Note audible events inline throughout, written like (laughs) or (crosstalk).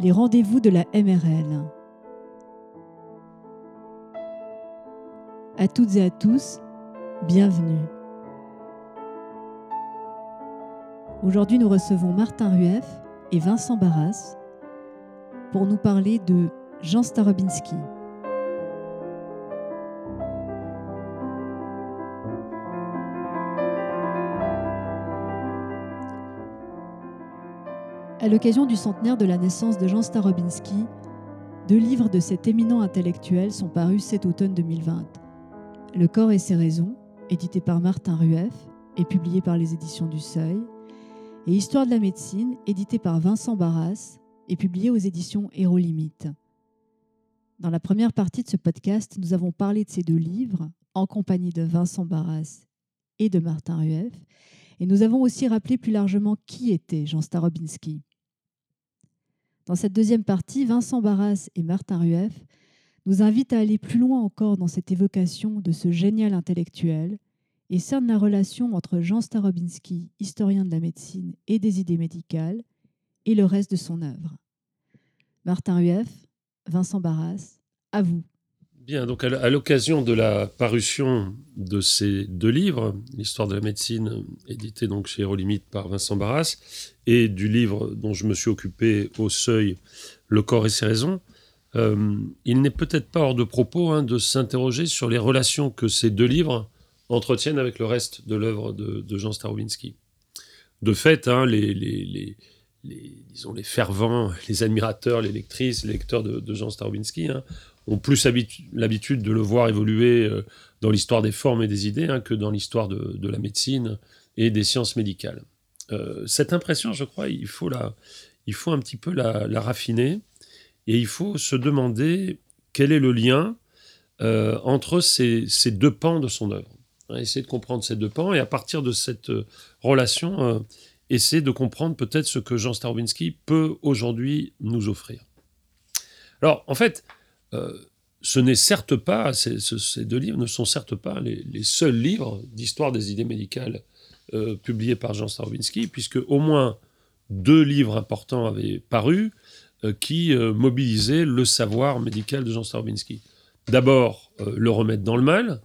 Les rendez-vous de la MRL. À toutes et à tous, bienvenue. Aujourd'hui, nous recevons Martin Rueff et Vincent Barras pour nous parler de Jean Starobinski. À l'occasion du centenaire de la naissance de Jean Starobinski, deux livres de cet éminent intellectuel sont parus cet automne 2020. Le corps et ses raisons, édité par Martin Rueff et publié par les éditions du Seuil, et Histoire de la médecine, édité par Vincent Barras et publié aux éditions Héros Limite. Dans la première partie de ce podcast, nous avons parlé de ces deux livres en compagnie de Vincent Barras et de Martin Rueff, et nous avons aussi rappelé plus largement qui était Jean Starobinski. Dans cette deuxième partie, Vincent Barras et Martin Rueff nous invitent à aller plus loin encore dans cette évocation de ce génial intellectuel et cerne la relation entre Jean Starobinski, historien de la médecine et des idées médicales, et le reste de son œuvre. Martin Rueff, Vincent Barras, à vous. Bien, donc à l'occasion de la parution de ces deux livres, l'histoire de la médecine, édité donc chez Hérolimite par Vincent Barras, et du livre dont je me suis occupé au seuil, Le corps et ses raisons, euh, il n'est peut-être pas hors de propos hein, de s'interroger sur les relations que ces deux livres entretiennent avec le reste de l'œuvre de, Jean Starowinski. De fait, hein, les, disons, les fervents, les admirateurs, les lectrices, les lecteurs de, Jean Starowinski hein, ont plus l'habitude de le voir évoluer euh, dans l'histoire des formes et des idées hein, que dans l'histoire de, la médecine et des sciences médicales. Euh, cette impression, je crois, il faut, la, il faut un petit peu la, raffiner et il faut se demander quel est le lien euh, entre ces, deux pans de son œuvre. Hein, essayer de comprendre ces deux pans et à partir de cette relation, essayer de comprendre peut-être ce que Jean Starwinski peut aujourd'hui nous offrir. Alors, en fait, euh, ce n'est certes pas, ces, deux livres ne sont certes pas les, seuls livres d'histoire des idées médicales euh, publiés par Jean Starwinski, puisque au moins deux livres importants avaient paru euh, qui mobilisaient le savoir médical de Jean Starwinski. D'abord, Le remède dans le mal,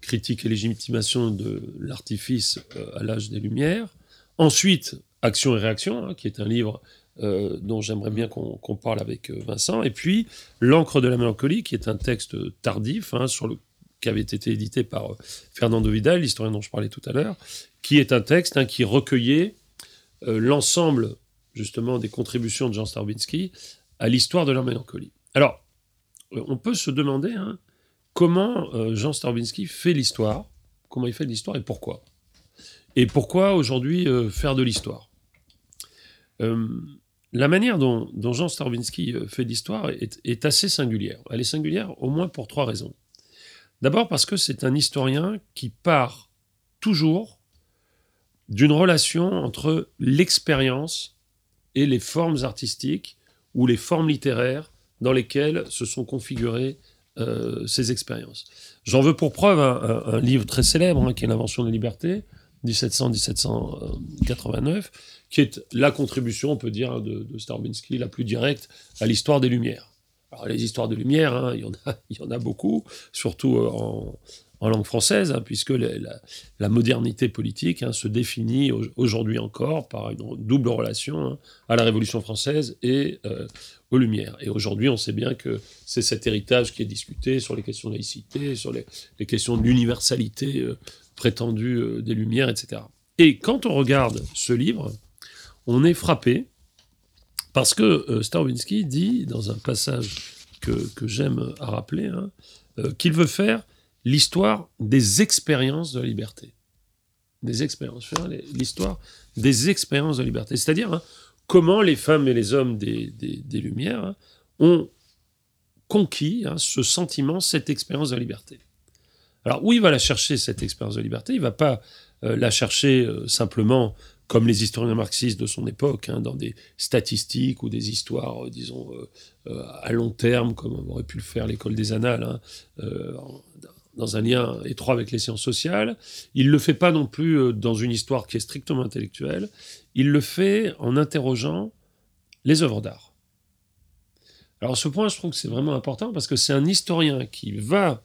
critique et légitimation de l'artifice à l'âge des Lumières. Ensuite, Action et réaction, hein, qui est un livre euh, dont j'aimerais bien qu'on parle avec euh, Vincent. Et puis, L'encre de la mélancolie, qui est un texte tardif, hein, sur le, qui avait été édité par euh, Fernando Vidal, l'historien dont je parlais tout à l'heure, qui est un texte hein, qui recueillait l'ensemble, justement, des contributions de Jean Starbinski à l'histoire de la mélancolie. Alors, on peut se demander comment Jean Starbinski fait l'histoire, comment il fait l'histoire et pourquoi? Et pourquoi aujourd'hui faire de l'histoire? La manière dont, Jean Starwinski euh, fait l'histoire est, assez singulière. Elle est singulière au moins pour trois raisons. D'abord parce que c'est un historien qui part toujours d'une relation entre l'expérience et les formes artistiques ou les formes littéraires dans lesquelles se sont configurées euh, ces expériences. J'en veux pour preuve un, livre très célèbre hein, qui est L'invention de la liberté, 1700-1789, qui est la contribution, on peut dire, de, de Starwinski la plus directe à l'histoire des Lumières. Alors les histoires des Lumières, hein, (laughs) il, y en a, beaucoup, surtout euh, en, langue française, hein, puisque la, modernité politique hein, se définit aujourd'hui encore par une double relation à la Révolution française et euh, aux Lumières. Et aujourd'hui, on sait bien que c'est cet héritage qui est discuté sur les questions de laïcité, sur les, questions d'universalité euh, prétendue des Lumières, etc. Et quand on regarde ce livre, on est frappé parce que euh, dit dans un passage que, j'aime à rappeler hein, euh, qu'il veut faire l'histoire des expériences de la liberté. Des expériences, l'histoire des expériences de liberté. C'est-à-dire hein, comment les femmes et les hommes des, Lumières hein, ont conquis ce sentiment, cette expérience de la liberté. Alors où il va la chercher, cette expérience de liberté? Il ne va pas euh, la chercher euh, simplement comme les historiens marxistes de son époque, hein, dans des statistiques ou des histoires, euh, disons, euh, à long terme, comme aurait pu le faire l'école des annales, hein, euh, dans un lien étroit avec les sciences sociales. Il ne le fait pas non plus dans une histoire qui est strictement intellectuelle, il le fait en interrogeant les œuvres d'art. Alors ce point, je trouve que c'est vraiment important parce que c'est un historien qui va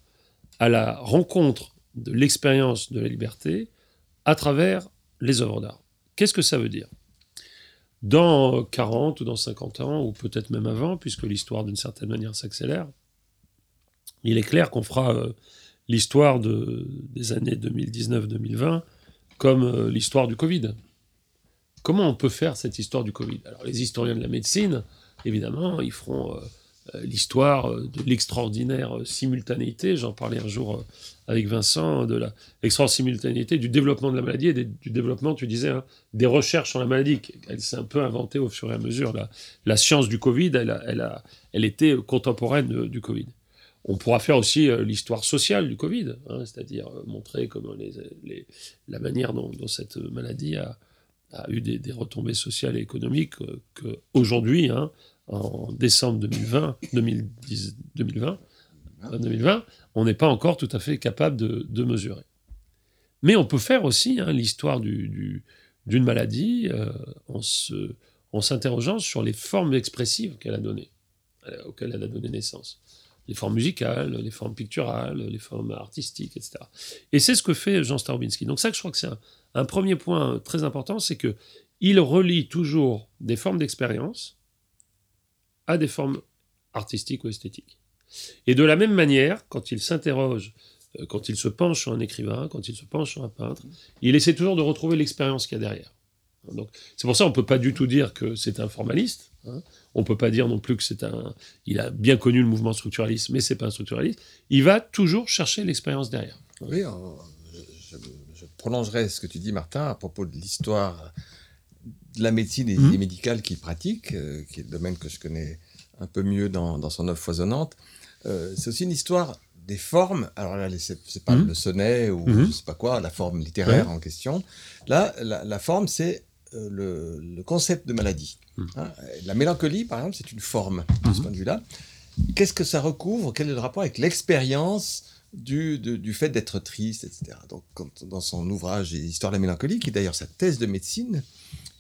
à la rencontre de l'expérience de la liberté à travers les œuvres d'art. Qu'est-ce que ça veut dire? Dans 40 ou dans 50 ans, ou peut-être même avant, puisque l'histoire d'une certaine manière s'accélère, il est clair qu'on fera euh, l'histoire de, des années 2019-2020 comme euh, l'histoire du Covid. Comment on peut faire cette histoire du Covid? Alors les historiens de la médecine, évidemment, ils feront... Euh, l'histoire de l'extraordinaire simultanéité, j'en parlais un jour avec Vincent, de l'extraordinaire simultanéité du développement de la maladie et du développement, tu disais, hein, des recherches sur la maladie. Elle s'est un peu inventée au fur et à mesure. La, science du Covid, elle, était contemporaine du Covid. On pourra faire aussi l'histoire sociale du Covid, hein, c'est-à-dire montrer comment la manière dont, cette maladie a, eu des, retombées sociales et économiques qu'aujourd'hui, hein, en décembre 2020, 2010, 2020, 2020 on n'est pas encore tout à fait capable de, mesurer. Mais on peut faire aussi hein, l'histoire d'une du, maladie euh, en s'interrogeant sur les formes expressives qu'elle a données, euh, auxquelles elle a donné naissance. Les formes musicales, les formes picturales, les formes artistiques, etc. Et c'est ce que fait Jean Starobinski. Donc ça, je crois que c'est un, un, premier point très important, c'est que il relie toujours des formes d'expérience à des formes artistiques ou esthétiques. Et de la même manière, quand il s'interroge, euh, quand il se penche sur un écrivain, quand il se penche sur un peintre, il essaie toujours de retrouver l'expérience qu'il y a derrière. Donc, c'est pour ça qu'on ne peut pas du tout dire que c'est un formaliste. Hein. On ne peut pas dire non plus que c'est un. Il a bien connu le mouvement structuraliste, mais c'est pas un structuraliste. Il va toujours chercher l'expérience derrière. Oui, je, prolongerai ce que tu dis, Martin, à propos de l'histoire de la médecine et, mmh. médicale qu'il pratique, euh, qui est le domaine que je connais un peu mieux dans, son œuvre foisonnante. Euh, c'est aussi une histoire des formes. Alors là, c'est pas mmh. le sonnet ou mmh. je sais pas quoi, la forme littéraire en question. Là, la, forme, c'est euh, le, concept de maladie. Hein. la mélancolie, par exemple, c'est une forme de ce point de vue-là. Qu'est-ce que ça recouvre? Quel est le rapport avec l'expérience du, du, fait d'être triste, etc. Donc, dans son ouvrage Histoire de la mélancolie, qui est d'ailleurs sa thèse de médecine,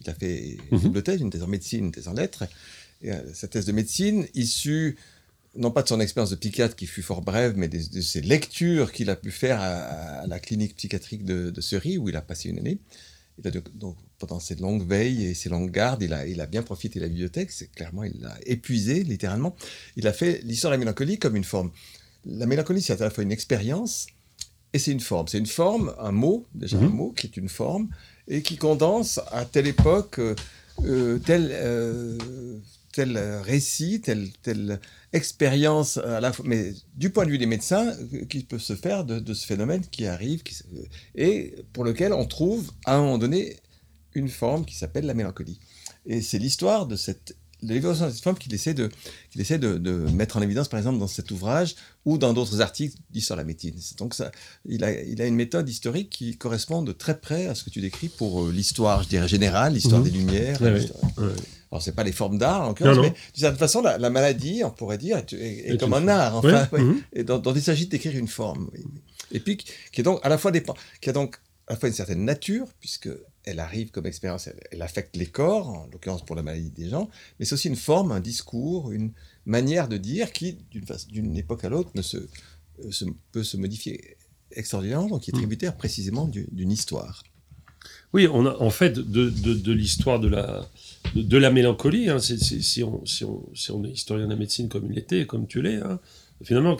il a fait une mhm. double thèse, une thèse en médecine, une thèse en lettres. Et, euh, sa thèse de médecine, issue non pas de son expérience de psychiatre qui fut fort brève, mais de, ses lectures qu'il a pu faire à, la clinique psychiatrique de, de où il a passé une année. Il a donc, pendant ces longues veilles et ces longues gardes, il a, il a bien profité de la bibliothèque. C'est clairement, il l'a épuisé littéralement. Il a fait l'histoire de la mélancolie comme une forme. La mélancolie, c'est à la fois une expérience et c'est une forme. C'est une forme, un mot, déjà un mhm. mot qui est une forme, et qui condense à telle époque euh, euh, tel, euh, tel récit, telle, telle expérience, à la fois, mais du point de vue des médecins, qui peut se faire de, ce phénomène qui arrive, et pour lequel on trouve à un moment donné une forme qui s'appelle la mélancolie. Et c'est l'histoire de cette l'évolution de cette forme qu'il essaie, de, qu'il essaie de, de, mettre en évidence, par exemple, dans cet ouvrage ou dans d'autres articles d'histoire de la médecine. Donc, ça, il, a, il a une méthode historique qui correspond de très près à ce que tu décris pour euh, l'histoire, je dirais, générale, l'histoire mhm. des Lumières. Ouais, Alors, c'est pas les formes d'art, en l'occurrence, mais d'une certaine façon, la, la, maladie, on pourrait dire, est, comme un art, enfin, mhm. et dont, il s'agit d'écrire une forme. Et puis, qui est donc à la fois dépend, qui a donc à la fois une certaine nature, puisque elle arrive comme expérience, elle, affecte les corps, en l'occurrence pour la maladie des gens, mais c'est aussi une forme, un discours, une manière de dire qui, d'une époque à l'autre, se, euh, se, peut se modifier extraordinairement, donc qui est mm. tributaire précisément d'une histoire. Oui, on a en fait de, de, l'histoire de la, de, la mélancolie, hein, si, on, si, on, si, on, est historien de la médecine comme il l'était, comme tu l'es, hein, finalement,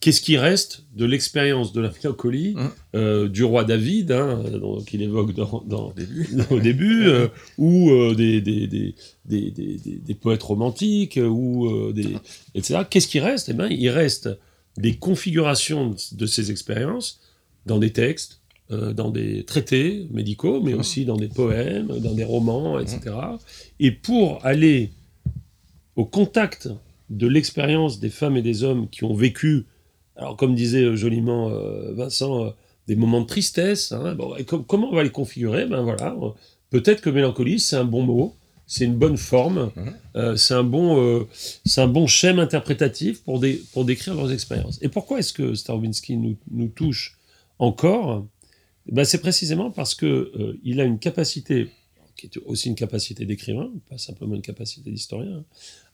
Qu'est-ce qui reste de l'expérience de la mélancolie mmh. euh, du roi David, hein, qu'il évoque dans, dans, au début, (laughs) euh, (laughs) ou euh, des, des, des, des, poètes romantiques, ou des, etc. Qu'est-ce qui reste? Eh bien, il reste des configurations de ces expériences dans des textes, dans des traités médicaux, mais mmh. aussi dans des poèmes, dans des romans, etc. Mmh. Et pour aller au contact de l'expérience des femmes et des hommes qui ont vécu alors, comme disait euh, joliment euh, Vincent, euh, des moments de tristesse. Hein, comment on va les configurer? Ben voilà, peut-être que mélancolie, c'est un bon mot, c'est une bonne forme, mhm. c'est un bon, c'est un bon schème interprétatif pour, pour décrire leurs expériences. Et pourquoi est-ce que Starobinski nous, nous touche encore? Ben, c'est précisément parce que il a une capacité, qui est aussi une capacité d'écrivain, pas simplement une capacité d'historien,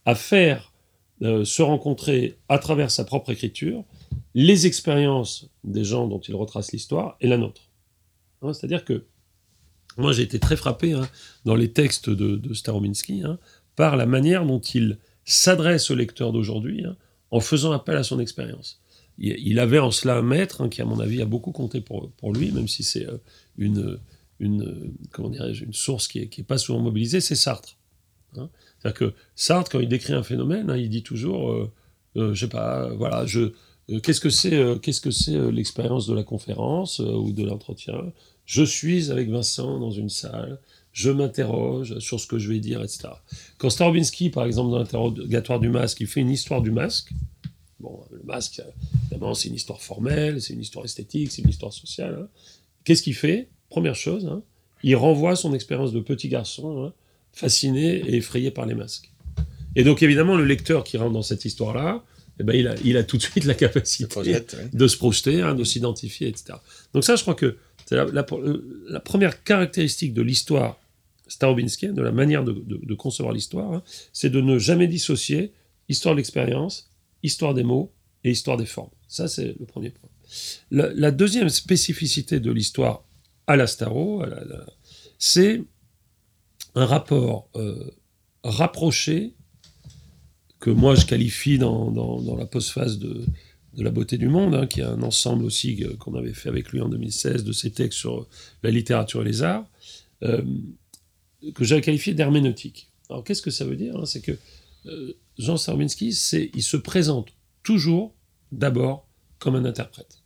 à faire se rencontrer à travers sa propre écriture, les expériences des gens dont il retrace l'histoire et la nôtre. Hein, c'est-à-dire que moi j'ai été très frappé hein, dans les textes de, de hein, par la manière dont il s'adresse au lecteur d'aujourd'hui en faisant appel à son expérience. Il, avait en cela un maître qui, à mon avis, a beaucoup compté pour, lui, même si c'est euh, une, une, comment une source qui n'est est pas souvent mobilisée, c'est Sartre. C'est-à-dire que Sartre, quand il décrit un phénomène, il dit toujours, euh, euh, je sais pas, voilà, je, qu'est-ce que c'est, qu'est-ce que c'est l'expérience de la conférence ou de l'entretien? Je suis avec Vincent dans une salle, je m'interroge sur ce que je vais dire, etc. Quand Starobinski, par exemple, dans l'interrogatoire du masque, il fait une histoire du masque, bon, le masque, évidemment, c'est une histoire formelle, c'est une histoire esthétique, c'est une histoire sociale. Hein. Qu'est-ce qu'il fait? Première chose, hein, il renvoie son expérience de petit garçon, hein, fasciné et effrayé par les masques. Et donc, évidemment, le lecteur qui rentre dans cette histoire-là, eh ben, il, a, il a tout de suite la capacité de se projeter, de s'identifier, etc. Donc ça, je crois que c'est la, la, première caractéristique de l'histoire starobinskienne, de la manière de, concevoir l'histoire, hein, c'est de ne jamais dissocier histoire de l'expérience, histoire des mots et histoire des formes. Ça, c'est le premier point. La, deuxième spécificité de l'histoire à la Staro, c'est un rapport euh, rapproché que moi je qualifie dans, la postphase de, de la beauté du monde, hein, qui est un ensemble aussi qu'on avait fait avec lui en 2016 de ses textes sur la littérature et les arts. Euh, que j'avais qualifié d'herméneutique. Alors qu'est-ce que ça veut dire hein? C'est que euh, Jean c'est, il se présente toujours d'abord comme un interprète.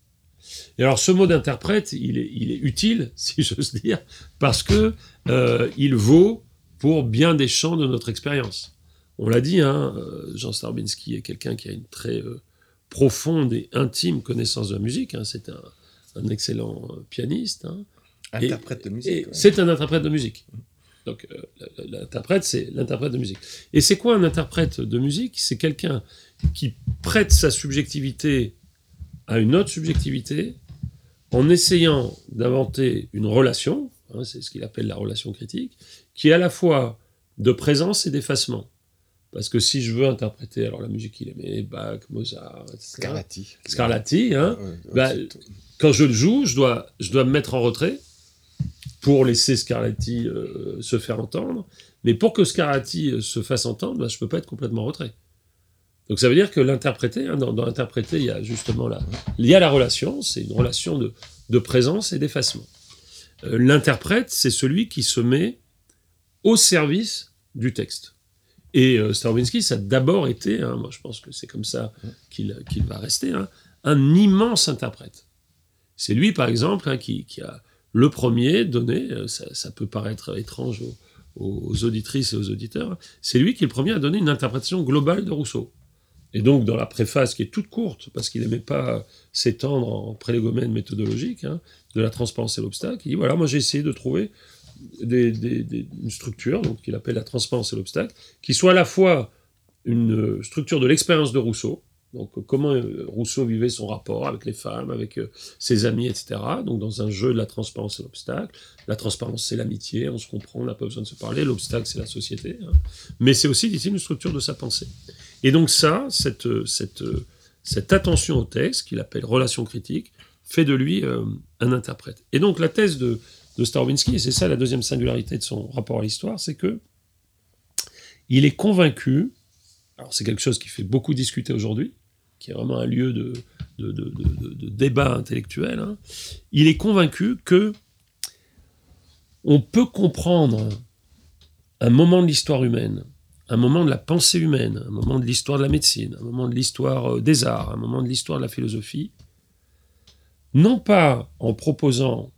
Et alors ce mot d'interprète, il est, il est, utile, (laughs) si j'ose dire, parce que euh, il vaut pour bien des champs de notre expérience. On l'a dit, hein, euh, Jean Starbinski est quelqu'un qui a une très profonde et intime connaissance de la musique. Hein. c'est un, un, excellent pianiste. Hein. Interprète de musique. C'est un interprète de musique. Donc euh, l'interprète, c'est l'interprète de musique. Et c'est quoi un interprète de musique? C'est quelqu'un qui prête sa subjectivité à une autre subjectivité en essayant d'inventer une relation, hein, c'est ce qu'il appelle la relation critique, qui est à la fois de présence et d'effacement. Parce que si je veux interpréter, alors la musique qu'il aimait, Bach, Mozart, etc. Scarlatti. Scarlatti, hein, bah, quand je le joue, je dois, je dois me mettre en retrait pour laisser Scarlatti euh, se faire entendre. Mais pour que Scarlatti euh, se fasse entendre, bah, je ne peux pas être complètement retrait. Donc ça veut dire que l'interpréter, hein, dans, l'interpréter, il y a justement la, il y a la relation, c'est une relation de, de présence et d'effacement. Euh, l'interprète, c'est celui qui se met au service du texte. Et euh, ça a d'abord été, hein, moi je pense que c'est comme ça qu'il va rester, hein, un immense interprète. C'est lui, par exemple, qui, qui, a, le premier donné, euh, ça, peut paraître étrange aux, auditrices et aux auditeurs, c'est lui qui est le premier à donner une interprétation globale de Rousseau. Et donc, dans la préface qui est toute courte, parce qu'il n'aimait pas s'étendre en prélégomène méthodologique, hein, de la transparence et l'obstacle, il dit voilà, moi j'ai essayé de trouver une structure, donc qu'il appelle la transparence et l'obstacle, qui soit à la fois une structure de l'expérience de Rousseau, donc comment euh, Rousseau vivait son rapport avec les femmes, avec euh, ses amis, etc. Donc dans un jeu de la transparence et l'obstacle. La transparence, c'est l'amitié, on se comprend, on n'a pas besoin de se parler. L'obstacle, c'est la société. Hein. Mais c'est aussi, dit-il, une structure de sa pensée. Et donc ça, cette, euh, cette, cette attention au texte, qu'il appelle relation critique, fait de lui un interprète. Et donc la thèse de, de Starobinsky, et c'est ça la deuxième singularité de son rapport à l'histoire, c'est que il est convaincu, alors c'est quelque chose qui fait beaucoup discuter aujourd'hui, qui est vraiment un lieu de, de, débat intellectuel, hein, il est convaincu que on peut comprendre un moment de l'histoire humaine, un moment de la pensée humaine, un moment de l'histoire de la médecine, un moment de l'histoire euh, des arts, un moment de l'histoire de la philosophie, non pas en proposant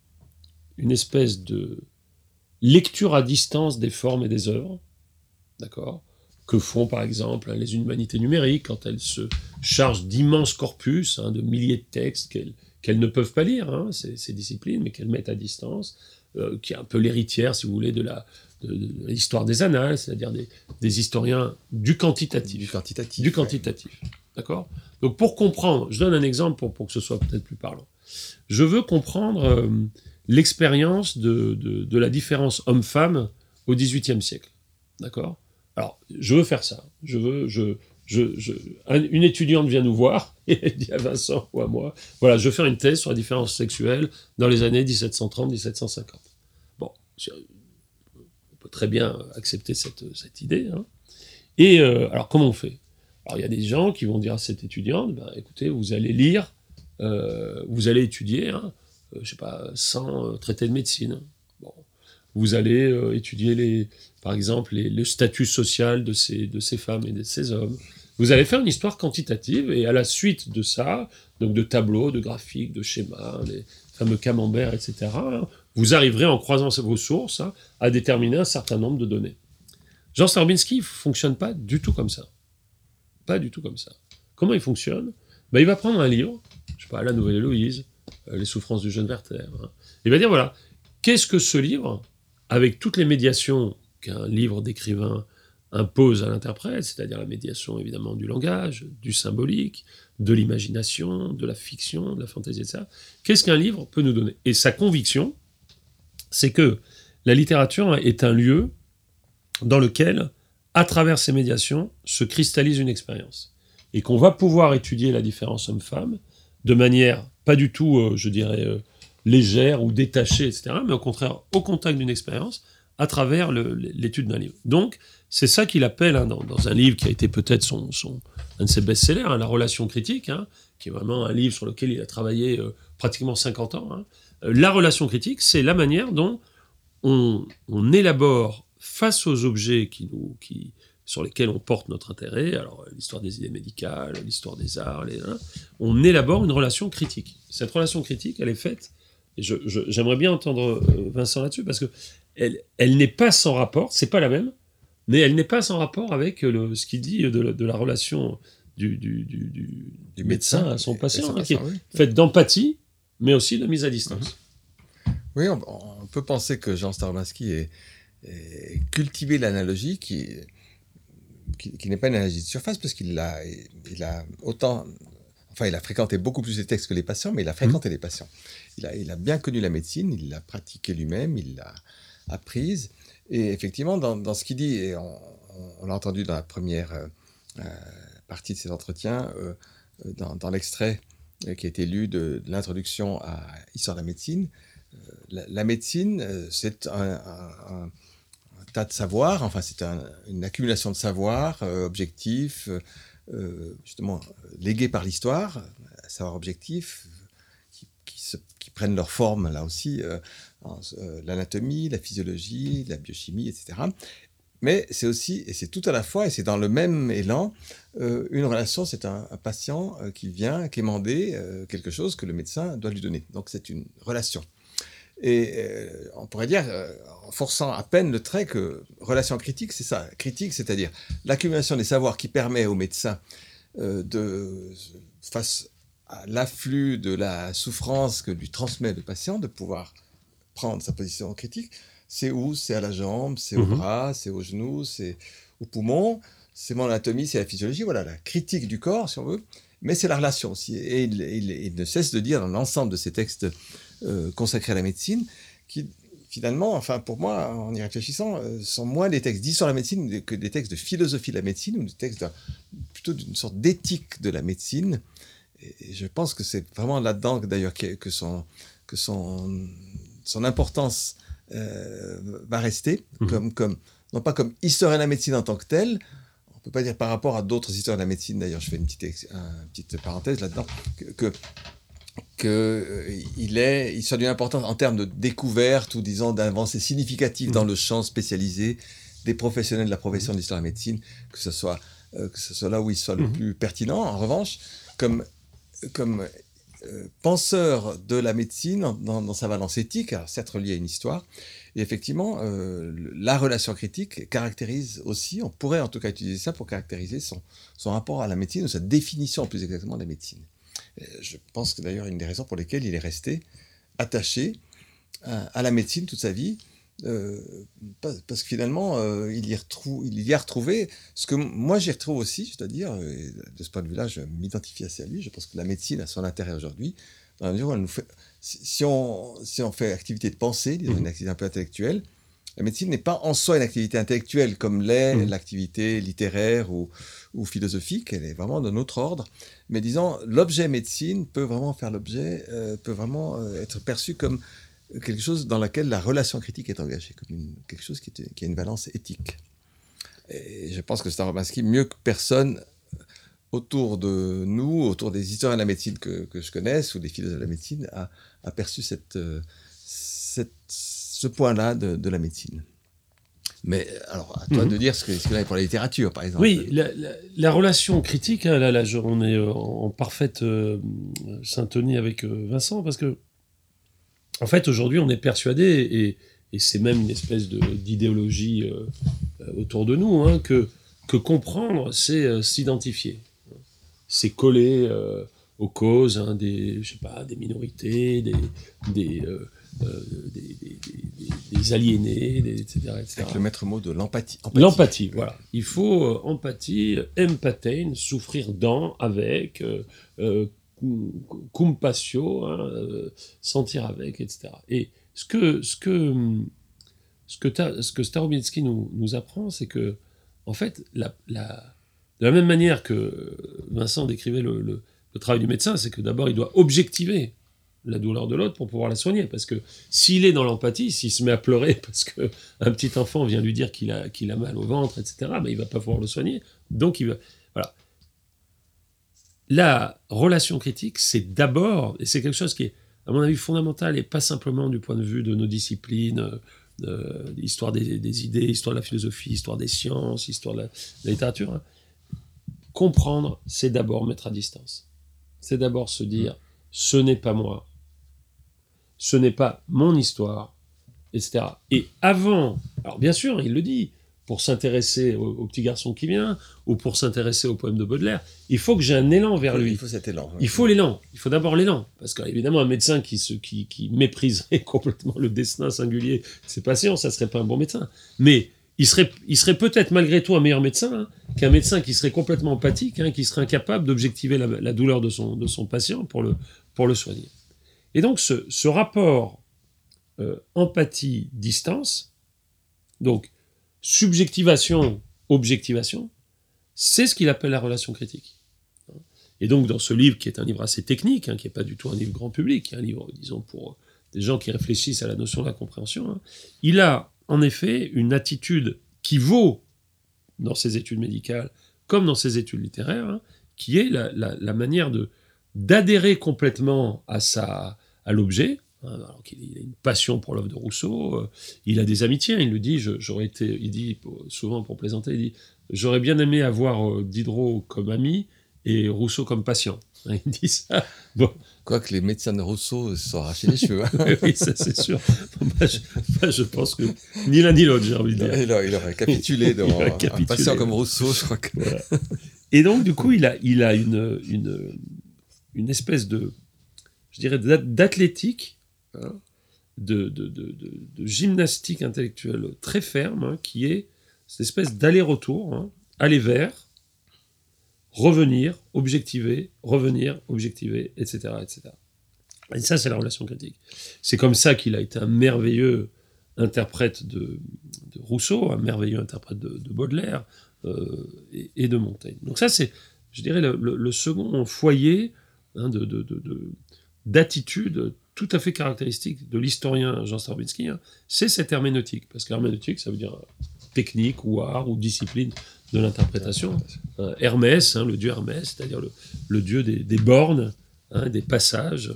une espèce de lecture à distance des formes et des œuvres, d'accord, que font par exemple hein, les humanités numériques quand elles se chargent d'immenses corpus, hein, de milliers de textes qu'elles ne peuvent pas lire, hein, ces, disciplines, mais qu'elles mettent à distance, euh, qui est un peu l'héritière, si vous voulez, de l'histoire des annales, c'est-à-dire des, historiens du quantitatif. Du quantitatif. Du quantitatif. D'accord Donc pour comprendre, je donne un exemple pour, pour que ce soit peut-être plus parlant. Je veux comprendre euh, l'expérience de, de, la différence homme-femme au XVIIIe siècle. D'accord? Alors, je veux faire ça. Je veux, je, une étudiante vient nous voir (laughs) et elle dit à Vincent ou à moi, voilà, je veux faire une thèse sur la différence sexuelle dans les années 1730-1750. Bon, on peut très bien accepter cette, idée. Hein. Et euh, alors, comment on fait? Alors, il y a des gens qui vont dire à cette étudiante, ben, écoutez, vous allez lire, euh, vous allez étudier, hein, je sais pas, 100 traités de médecine. Bon. Vous allez étudier, les, par exemple, le statut social de ces, de ces femmes et de ces hommes. Vous allez faire une histoire quantitative et à la suite de ça, donc de tableaux, de graphiques, de schémas, les fameux camemberts, etc., vous arriverez en croisant vos sources hein, à déterminer un certain nombre de données. Jean Starbinski ne fonctionne pas du tout comme ça. Pas du tout comme ça. Comment il fonctionne? Ben, Il va prendre un livre, je sais pas, La Nouvelle Héloïse, euh, Les souffrances du jeune Werther. Hein. Il va dire, voilà, qu'est-ce que ce livre, avec toutes les médiations qu'un livre d'écrivain impose à l'interprète, c'est-à-dire la médiation évidemment du langage, du symbolique, de l'imagination, de la fiction, de la fantaisie, etc. Qu'est-ce qu'un livre peut nous donner? Et sa conviction, c'est que la littérature est un lieu dans lequel, à travers ces médiations, se cristallise une expérience. Et qu'on va pouvoir étudier la différence homme-femme de manière pas du tout, euh, je dirais, euh, légère ou détachée, etc., mais au contraire, au contact d'une expérience, à travers l'étude d'un livre. Donc, c'est ça qu'il appelle, hein, dans, un livre qui a été peut-être son, un de ses best-sellers, hein, La relation critique, hein, qui est vraiment un livre sur lequel il a travaillé euh, pratiquement 50 ans. la relation critique, c'est la manière dont on, on élabore face aux objets qui nous, qui, sur lesquels on porte notre intérêt, alors l'histoire des idées médicales, l'histoire des arts, les, hein, on élabore une relation critique. Cette relation critique, elle est faite, et j'aimerais bien entendre euh, Vincent là-dessus, parce que elle, elle n'est pas sans rapport, c'est pas la même, mais elle n'est pas sans rapport avec le, ce qu'il dit de, la relation du, du, du, médecin, à son patient, hein, qui est faite d'empathie, mais aussi de mise à distance. Oui, on, on, peut penser que Jean Starmaski est cultiver l'analogie qui, qui, n'est pas une analogie de surface parce qu'il a, il a autant, enfin, il a fréquenté beaucoup plus les textes que les patients, mais il a fréquenté mmh. les patients. Il a, il a bien connu la médecine, il l'a pratiquée lui-même, il l'a apprise. Et effectivement, dans, ce qu'il dit, et on, l'a entendu dans la première euh, euh, partie de cet entretien, euh, dans, l'extrait qui a été lu de, l'introduction à Histoire de la médecine, la, médecine, c'est un, tas de savoir, enfin c'est une accumulation de savoir euh, objectif, euh, euh, justement légué par l'histoire, savoir objectif, qui, qui, prennent leur forme là aussi, l'anatomie, la physiologie, la biochimie, etc. Mais c'est aussi, et c'est tout à la fois, et c'est dans le même élan, une relation, c'est un, patient qui vient quémander quelque chose que le médecin doit lui donner. Donc c'est une relation. Et euh, on pourrait dire, euh, en forçant à peine le trait, que relation critique, c'est ça. Critique, c'est-à-dire l'accumulation des savoirs qui permet au médecin euh, de, face à l'afflux de la souffrance que lui transmet le patient, de pouvoir prendre sa position critique. C'est où? C'est à la jambe, c'est au mhm. bras, c'est au genou, c'est au poumon, c'est mon anatomie, c'est la physiologie. Voilà, la critique du corps, si on veut. Mais c'est la relation aussi. Et il, il, ne cesse de dire dans l'ensemble de ces textes euh, consacrés à la médecine, qui finalement, enfin pour moi, en y réfléchissant, euh, sont moins des textes d'histoire de la médecine que des textes de philosophie de la médecine ou des textes plutôt d'une sorte d'éthique de la médecine. Et je pense que c'est vraiment là-dedans d'ailleurs que, son, que son, son importance euh, va rester, mmh. comme, comme, non pas comme historien de la médecine en tant que tel, on peut pas dire par rapport à d'autres histoires de la médecine, d'ailleurs je fais une petite, une petite parenthèse là-dedans, que qu'il euh, est, il soit d'une importance en termes de découverte ou disons d'avancée significative dans mm. le champ spécialisé des professionnels de la profession d'histoire de la médecine, que ce soit euh, que ce soit là où il soit le mm. plus pertinent. En revanche, comme comme euh, penseur de la médecine dans, sa valence éthique, alors certes reliée à une histoire, et effectivement, la relation critique caractérise aussi, on pourrait en tout cas utiliser ça pour caractériser son, son rapport à la médecine, ou sa définition plus exactement de la médecine. Je pense que d'ailleurs une des raisons pour lesquelles il est resté attaché à, la médecine toute sa vie, euh, parce que finalement, euh, il, y retrouve, il y a retrouvé ce que moi j'y retrouve aussi, c'est-à-dire, de ce point de vue-là, je m'identifie assez à lui, je pense que la médecine a son intérêt aujourd'hui, dans la mesure où elle nous fait, si on, si on fait activité de pensée, disons, une mmh. activité un peu intellectuelle, la médecine n'est pas en soi une activité intellectuelle comme l'est Mm. l'activité littéraire ou, ou philosophique. Elle est vraiment d'un autre ordre. Mais disons, l'objet médecine peut vraiment faire l'objet, euh, peut vraiment euh, être perçu comme quelque chose dans lequel la relation critique est engagée, comme une- quelque chose qui, est- qui a une valence éthique. Et je pense que Starobinsky, mieux que personne autour de nous, autour des historiens de la médecine que, que je connaisse ou des philosophes de la médecine, a, a perçu cette, euh, cette- ce point-là de, de la médecine. Mais alors, à toi Mhm. de dire ce que- ce est pour la littérature, par exemple. Oui, la, la- la relation critique, hein, là, là, on est euh, en, en parfaite euh, syntonie avec euh, Vincent, parce que, en fait, aujourd'hui, on est persuadé, et, et c'est même une espèce d'idéologie euh, autour de nous, hein, que, que comprendre, c'est s'identifier. C'est coller aux causes hein, des, je sais pas, des minorités, des, des, euh, des, des- aliénés, des- etc. etc. Avec le maître mot de l'empathie. L'empathie, voilà. Il faut euh, empathie, empathein, souffrir dans, avec, euh, euh, compassion, hein, euh, sentir avec, etc. Et ce que, ce que, ce que, ta- ce que Starobinsky nous, nous apprend, c'est que, en fait, la, la- de la même manière que Vincent décrivait le, le- le travail du médecin, c'est que d'abord, il doit objectiver la douleur de l'autre pour pouvoir la soigner. Parce que s'il est dans l'empathie, s'il se met à pleurer (laughs) parce que un petit enfant vient lui dire qu'il a, qu'il a mal au ventre, etc., ben, il va pas pouvoir le soigner. Donc, il va. Voilà. La relation critique, c'est d'abord, et c'est quelque chose qui est, à mon avis, fondamental, et pas simplement du point de vue de nos disciplines, euh, histoire des, idées, histoire de la philosophie, histoire des sciences, histoire de la, de la littérature. hein. Comprendre, c'est d'abord mettre à distance. C'est d'abord se dire, ce n'est pas moi, ce n'est pas mon histoire, etc. Et avant, alors bien sûr, il le dit, pour s'intéresser au, au petit garçon qui vient, ou pour s'intéresser au poème de Baudelaire, il faut que j'ai un élan vers lui. Il faut cet élan. Il faut l'élan. Il faut d'abord l'élan. Parce qu'évidemment, un médecin qui, se, qui, qui mépriserait (laughs) complètement le destin singulier de ses patients, ça serait pas un bon médecin. Mais il serait, il serait peut-être malgré tout un meilleur médecin hein, qu'un médecin qui serait complètement empathique, hein, qui serait incapable d'objectiver la, la douleur de son, de son patient pour le, pour le soigner. Et donc, ce, rapport euh, empathie-distance, donc subjectivation, objectivation, c'est ce qu'il appelle la relation critique. Et donc, dans ce livre, qui est un livre assez technique, hein, qui n'est pas du tout un livre grand public, qui est un livre, disons, pour des gens qui réfléchissent à la notion de la compréhension, hein, il a en effet une attitude qui vaut dans ses études médicales comme dans ses études littéraires, hein, qui est la, la- manière d'adhérer complètement à sa à l'objet. alors il a une passion pour l'œuvre de Rousseau, euh, il a des amitiés. il le dit, j'aurais été, il dit souvent pour plaisanter, il dit, j'aurais bien aimé avoir euh, Diderot comme ami et Rousseau comme patient. (laughs) Il dit ça. Bon, Quoique les médecins de Rousseau se sont arrachés les cheveux. (laughs) oui, ça c'est sûr. Je, moi, je pense que ni l'un ni l'autre, j'ai envie de dire. Il, aurait- il aurait capitulé devant aurait un patient comme Rousseau, je crois que. Et donc, du coup, il a, il a une, une, une espèce de, je dirais, d'a- d'athlétique, hein, de, de, de, de- gymnastique intellectuelle très ferme, hein, qui est cette espèce d'aller-retour, hein, aller vers, revenir, objectiver, revenir, objectiver, etc. etc. Et ça, c'est la relation critique. C'est comme ça qu'il a été un merveilleux interprète de, Rousseau, un merveilleux interprète de, de Baudelaire euh, et, de Montaigne. Donc ça, c'est, je dirais, le, second foyer de- d'attitude tout à fait caractéristique de l'historien Jean Stravinsky, hein, c'est cette herméneutique. Parce que herméneutique, ça veut dire technique ou art ou discipline de l'interprétation. Euh, Hermès, hein, le dieu Hermès, c'est-à-dire le, dieu des, bornes, hein, des passages,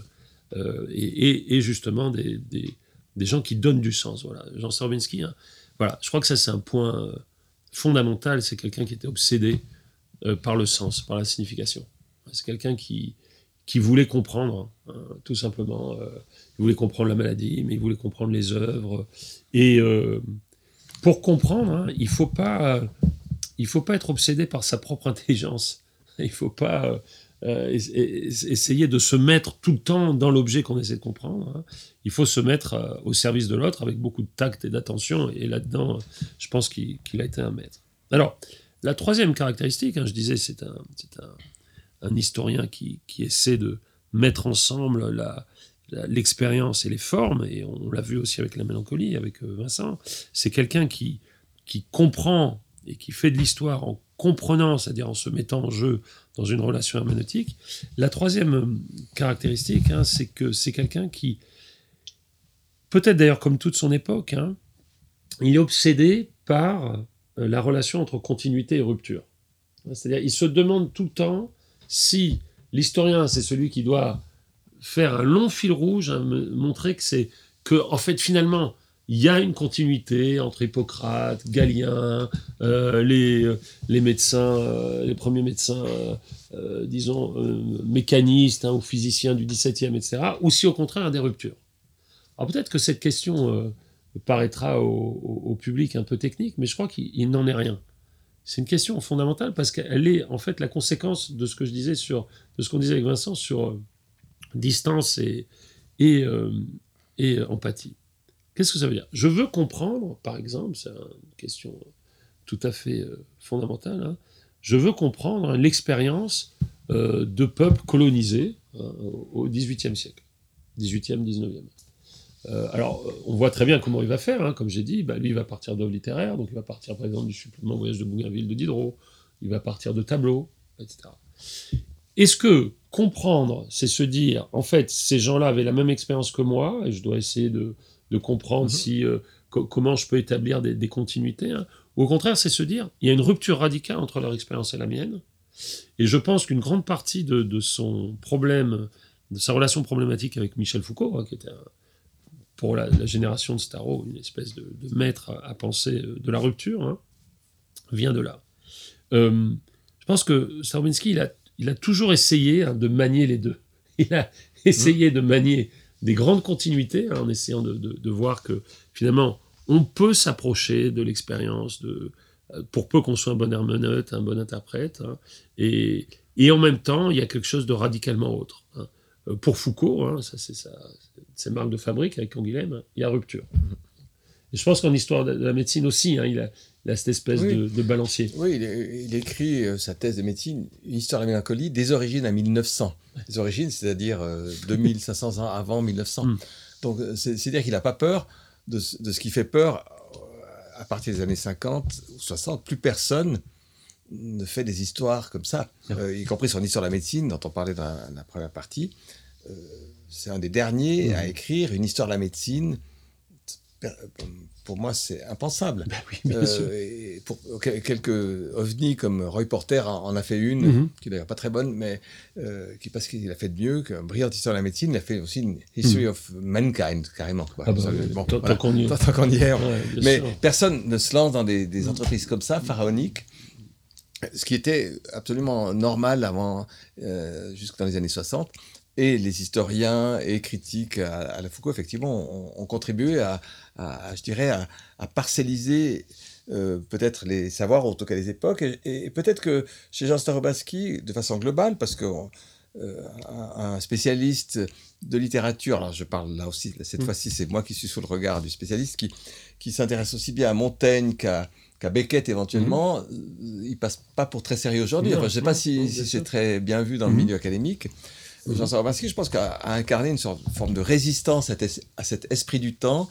euh, et, justement des, gens qui donnent du sens. Voilà. Jean Stravinsky, voilà. je crois que ça c'est un point euh, fondamental, c'est quelqu'un qui était obsédé par le sens, par la signification. C'est quelqu'un qui, qui voulait comprendre, hein, tout simplement. euh, il voulait comprendre la maladie, mais il voulait comprendre les œuvres. Et euh, pour comprendre, hein, il faut pas, faut pas être obsédé par sa propre (laughs) intelligence. Il faut pas euh, euh, es- es- essayer de se mettre tout le temps dans l'objet qu'on essaie de comprendre. hein. Il faut se mettre euh, au service de l'autre avec beaucoup de tact et d'attention. Et là-dedans, je pense qu'il a été un maître. Alors, la troisième caractéristique, je disais, c'est un, c'est un, un historien qui, qui essaie de mettre ensemble la, l'expérience et les formes, et on l'a vu aussi avec la mélancolie, avec euh, Vincent, c'est quelqu'un qui, qui comprend et qui fait de l'histoire en comprenant, c'est-à-dire en se mettant en jeu dans une relation herméneutique. La troisième euh, caractéristique, hein, c'est que c'est quelqu'un qui, peut-être d'ailleurs comme toute son époque, hein, il est obsédé par euh, la relation entre continuité et rupture. C'est-à-dire, il se demande tout le temps si l'historien, c'est celui qui doit faire un long fil rouge, hein, montrer que c'est que, en fait, finalement, il y a une continuité entre Hippocrate, Galien, euh, les, les médecins, euh, les premiers médecins, disons, mécanistes hein, ou physiciens du XVIIe, etc., ou si au contraire, des ruptures. Alors peut-être que cette question paraîtra au, public un peu technique, mais je crois qu'il n'en est rien. C'est une question fondamentale parce qu'elle est en fait la conséquence de ce que je disais sur, ce qu'on disait avec Vincent sur euh, distance et, euh, et empathie. Qu'est-ce que ça veut dire? Je veux comprendre, par exemple, c'est une question tout à fait euh, fondamentale, hein, je veux comprendre l'expérience de peuples colonisés hein, au XVIIIe siècle, XVIIIe, XIXe. Euh, alors, on voit très bien comment il va faire. Hein. Comme j'ai dit, bah, lui, il va partir d'œuvres littéraires. Donc, il va partir, par exemple, du supplément Voyage de Bougainville de Diderot. Il va partir de tableaux, etc. Est-ce que comprendre, c'est se dire, en fait, ces gens-là avaient la même expérience que moi, et je dois essayer de, comprendre mhm. si, euh, comment je peux établir des, continuités, hein. ou au contraire, c'est se dire, il y a une rupture radicale entre leur expérience et la mienne, et je pense qu'une grande partie de, son problème, de sa relation problématique avec Michel Foucault, hein, qui était un, pour la, génération de Starro, une espèce de, maître à, penser euh, de la rupture, hein, vient de là. Euh, je pense que Stravinsky, il a, il a toujours essayé hein, de manier les deux. (laughs) Il a essayé de manier des grandes continuités, hein, en essayant de, voir que finalement, on peut s'approcher de l'expérience de euh, pour peu qu'on soit un bon hermeneute, un bon interprète, et, et, en même temps, il y a quelque chose de radicalement autre. Pour Foucault, ça c'est ça, c'est marque de fabrique avec Canguilhem, il y a rupture. Et je pense qu'en histoire de la médecine aussi, hein, il, a, cette espèce de, balancier. Oui, il, écrit euh, sa thèse de médecine, une histoire de la mélancolie, des origines à 1900. Des origines, c'est-à-dire 2500 euh, ans avant 1900. Hmm. Donc, euh, c'est-à-dire qu'il n'a pas peur de, ce qui fait peur à partir des années 50 ou 60. Plus personne ne fait des histoires comme ça, y compris son histoire de la médecine, dont on parlait dans la, première partie c'est un des derniers à mmh. écrire une histoire de la médecine. Pour moi, c'est impensable. Ben oui, euh, pour quelques ovnis comme Roy Porter en a fait une, mmh. qui est d'ailleurs pas très bonne, mais euh, qui parce qu'il a fait de mieux qu'un brillant histoire de la médecine, il a fait aussi une History mmh. of Mankind carrément. Ah bah, bon, tant qu'on y est. mais personne ne se lance dans des, entreprises comme ça, pharaoniques ce qui était absolument normal avant, euh, jusque dans les années 60 et les historiens et critiques à, la Foucault, effectivement, ont, contribué à, je dirais, à, parcelliser euh, peut-être les savoirs, en tout cas les époques, et, peut-être que chez Jean Starobaski, de façon globale, parce que euh, un spécialiste de littérature, alors je parle là aussi, cette mm. fois-ci c'est moi qui suis sous le regard du spécialiste, qui, qui s'intéresse aussi bien à Montaigne qu'à Beckett éventuellement, mm. il passe pas pour très sérieux aujourd'hui. je ne sais pas si, si c'est très bien vu dans le mm. milieu académique. Jean Sarabasky, je pense, qu'a incarné une sorte, forme de résistance à, cet esprit du temps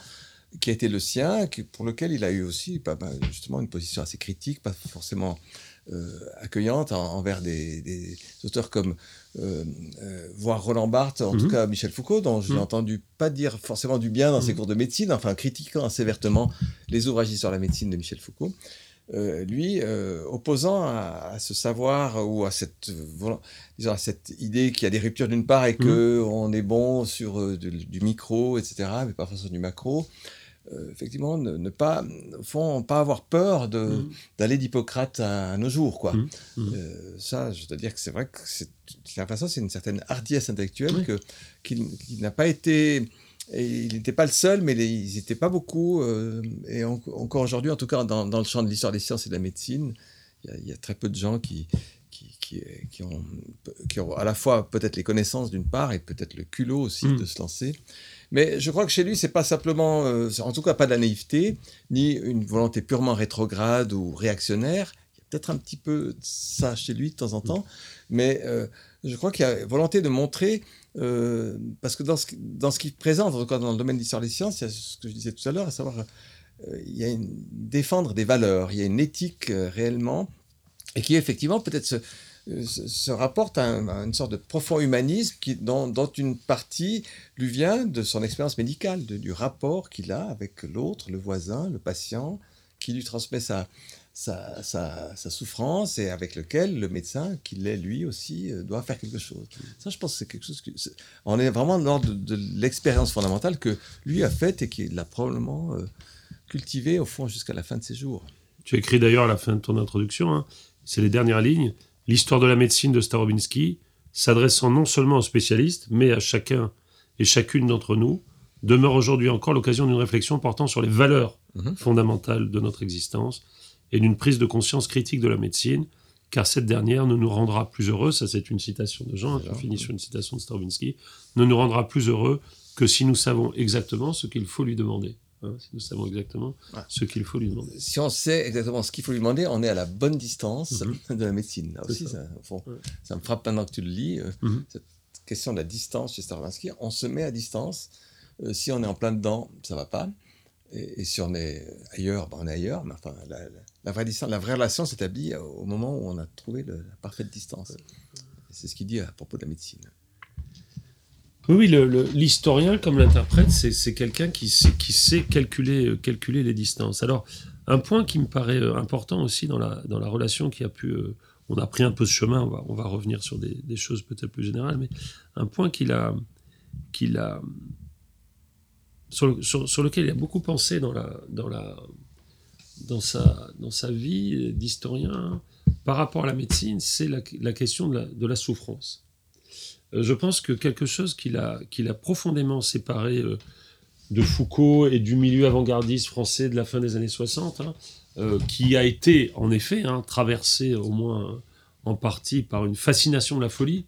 qui a été le sien, pour lequel il a eu aussi justement une position assez critique, pas forcément euh, accueillante envers des, auteurs comme euh, euh, voire Roland Barthes, en tout mhm. cas Michel Foucault, dont je n'ai mhm. entendu pas dire forcément du bien dans ses mhm. cours de médecine, enfin critiquant assez vertement les ouvrages sur la médecine de Michel Foucault. Euh, lui, euh, opposant à, ce savoir ou à cette, disons, à cette idée qu'il y a des ruptures d'une part et mmh. que on est bon sur euh, du micro, etc., mais pas forcément du macro. effectivement, ne, pas, font pas avoir peur mmh. d'aller d'Hippocrate à, nos jours, quoi. Mmh. ça, je dois dire que c'est vrai que c'est, c'est une certaine hardiesse intellectuelle que, qui, qui n'a pas été et il n'était pas le seul, mais ils n'étaient pas beaucoup. Euh, et encore aujourd'hui, en tout cas dans, le champ de l'histoire des sciences et de la médecine, il y, a, très peu de gens qui, qui, qui, ont, qui, ont, à la fois peut-être les connaissances d'une part et peut-être le culot aussi mm. de se lancer. Mais je crois que chez lui, c'est pas simplement, euh, en tout cas pas de la naïveté, ni une volonté purement rétrograde ou réactionnaire. Il y a peut-être un petit peu ça chez lui de temps en temps, mais euh, je crois qu'il y a volonté de montrer euh, parce que dans ce, dans qu'il présente, en tout cas dans le domaine de l'histoire des sciences, il y a ce que je disais tout à l'heure, à savoir, euh, il y a une, défendre des valeurs, il y a une éthique euh, réellement, et qui effectivement peut-être se, se, rapporte à, une sorte de profond humanisme qui, dont, une partie lui vient de son expérience médicale, du rapport qu'il a avec l'autre, le voisin, le patient, qui lui transmet sa, sa, sa, souffrance et avec lequel le médecin, qui l'est lui aussi, euh, doit faire quelque chose. Ça, je pense que c'est quelque chose... Que, on est vraiment dans de, de l'expérience fondamentale que lui a faite et qu'il a probablement euh, cultivée, au fond, jusqu'à la fin de ses jours. Tu as écrit d'ailleurs à la fin de ton introduction, hein, c'est les dernières lignes, l'histoire de la médecine de Starobinski, s'adressant non seulement aux spécialistes, mais à chacun et chacune d'entre nous, demeure aujourd'hui encore l'occasion d'une réflexion portant sur les valeurs mhm. fondamentales de notre existence et d'une prise de conscience critique de la médecine, car cette dernière ne nous rendra plus heureux, ça c'est une citation de Jean, qui finit sur une citation de Stravinsky, ne nous rendra plus heureux que si nous savons exactement ce qu'il faut lui demander. Hein, si nous savons exactement ce qu'il faut lui demander. Si on sait exactement ce qu'il faut lui demander, on est à la bonne distance mhm. de la médecine. Là aussi, ça. Ça, me frappe maintenant que tu le lis. Euh, mhm. Cette question de la distance chez Stravinsky, on se met à distance. Euh, si on est en plein dedans, ça va pas. Et, si on est ailleurs, ben on est ailleurs. Mais enfin, la, vraie distance, la vraie relation s'établit au moment où on a trouvé la parfaite distance. C'est ce qu'il dit à propos de la médecine. Oui, l'historien, comme l'interprète, c'est quelqu'un qui, sait, calculer, calculer les distances. Alors, un point qui me paraît euh, important aussi dans la, la relation qui a pu... Euh, on a pris un peu ce chemin, on va, revenir sur des, choses peut-être plus générales, mais un point qu'il a, sur, lequel il a beaucoup pensé dans, sa, vie d'historien par rapport à la médecine, c'est la, question de la, souffrance. Euh, je pense que quelque chose qu'il a profondément séparé euh, de Foucault et du milieu avant-gardiste français de la fin des années 60, hein, euh, qui a été en effet hein, traversé au moins en partie par une fascination de la folie,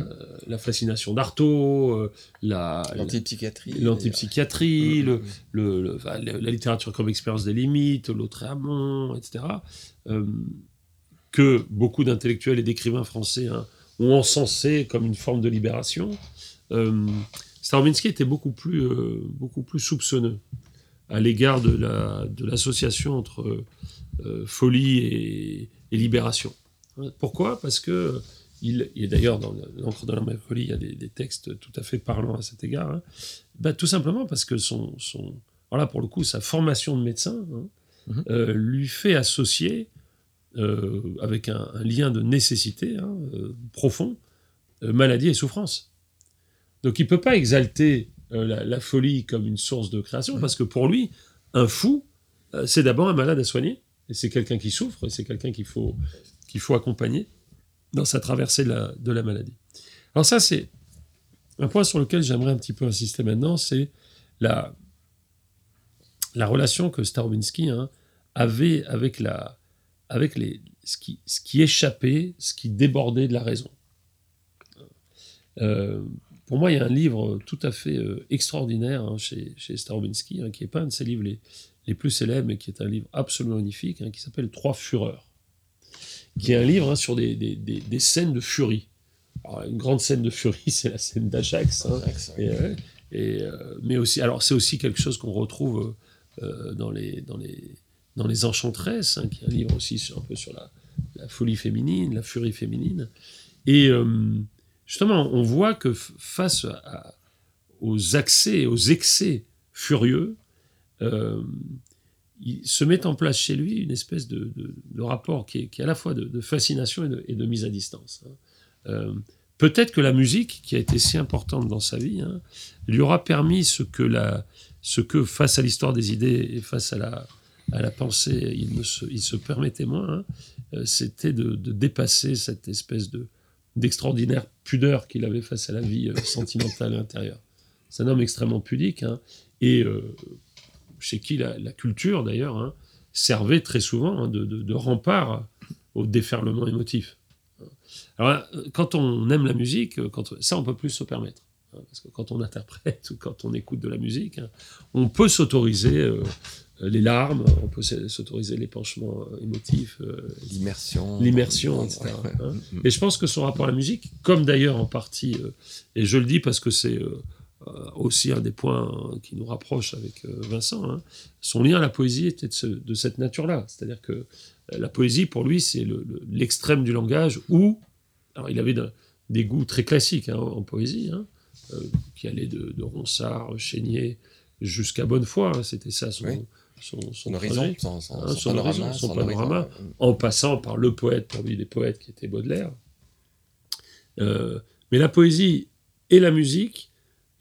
euh, la fascination d'Artaud, euh, l'antipsychiatrie, l'antipsychiatrie, le, le, la littérature comme expérience des limites, l'autre amont, etc. Euh, que beaucoup d'intellectuels et d'écrivains français hein, ont encensé comme une forme de libération. Euh, était beaucoup plus, beaucoup plus soupçonneux à l'égard de l'association entre folie et, et, libération. Pourquoi? Parce que il, et d'ailleurs dans l'encre de la mélancolie, il y a des, textes tout à fait parlants à cet égard, hein. bah, tout simplement parce que son, son alors là pour le coup, sa formation de médecin hein, mhm. euh, lui fait associer, euh, avec un, lien de nécessité hein, euh, profond, maladie et souffrance. Donc il ne peut pas exalter la, folie comme une source de création, parce que pour lui, un fou, c'est d'abord un malade à soigner, et c'est quelqu'un qui souffre, et c'est quelqu'un qu'il faut, qu'il faut accompagner dans sa traversée de la, maladie. Alors ça, c'est un point sur lequel j'aimerais un petit peu insister maintenant, c'est la, la relation que Starobinski hein, avait avec, la, avec les, ce, qui, ce qui échappait, ce qui débordait de la raison. Euh, pour moi, il y a un livre tout à fait euh, extraordinaire hein, chez, chez Starobinski, hein, qui n'est pas un de ses livres les, les, plus célèbres, mais qui est un livre absolument magnifique, qui s'appelle Trois Fureurs qui est un livre hein, sur des, des, des, scènes de furie. Alors, une grande scène de furie, (laughs) c'est la scène d'Ajax. Hein, et, euh, mais aussi, alors c'est aussi quelque chose qu'on retrouve euh, dans, les, dans, les, dans les Enchantresses, hein, qui est un livre aussi sur, un peu sur la, la folie féminine, la furie féminine. Et euh, justement, on voit que face aux accès, aux excès furieux, il se met en place chez lui une espèce de, rapport qui est, à la fois de, fascination et, de, mise à distance. Hein. Euh, peut-être que la musique, qui a été si importante dans sa vie, hein, lui aura permis ce que, la, face à l'histoire des idées et face à la, pensée, il, se, permettait moins, hein, euh, c'était de, dépasser cette espèce de d'extraordinaire pudeur qu'il avait face à la vie euh, sentimentale intérieure. C'est un homme extrêmement pudique, et chez qui la, culture d'ailleurs hein, servait très souvent hein, de, rempart au déferlement émotif. Alors, quand on aime la musique, quand, ça on peut plus se permettre. Hein, parce que quand on interprète (laughs) ou quand on écoute de la musique, on peut s'autoriser euh, les larmes, on peut s'autoriser l'épanchement émotif, l'immersion, l'immersion, etc. Hein. Et je pense que son rapport à la musique, comme d'ailleurs en partie, et je le dis parce que c'est aussi un des points qui nous rapproche avec Vincent, hein, son lien à la poésie était de, cette nature-là. C'est-à-dire que la poésie, pour lui, c'est l'extrême du langage où, alors il avait des goûts très classiques hein, en poésie, hein, euh, qui allaient de, de Ronsard, Chénier, jusqu'à Bonnefoy. C'était ça son, son, horizon, son, panorama, en passant par le poète, pour lui, des poètes qui étaient Baudelaire. Euh, mais la poésie et la musique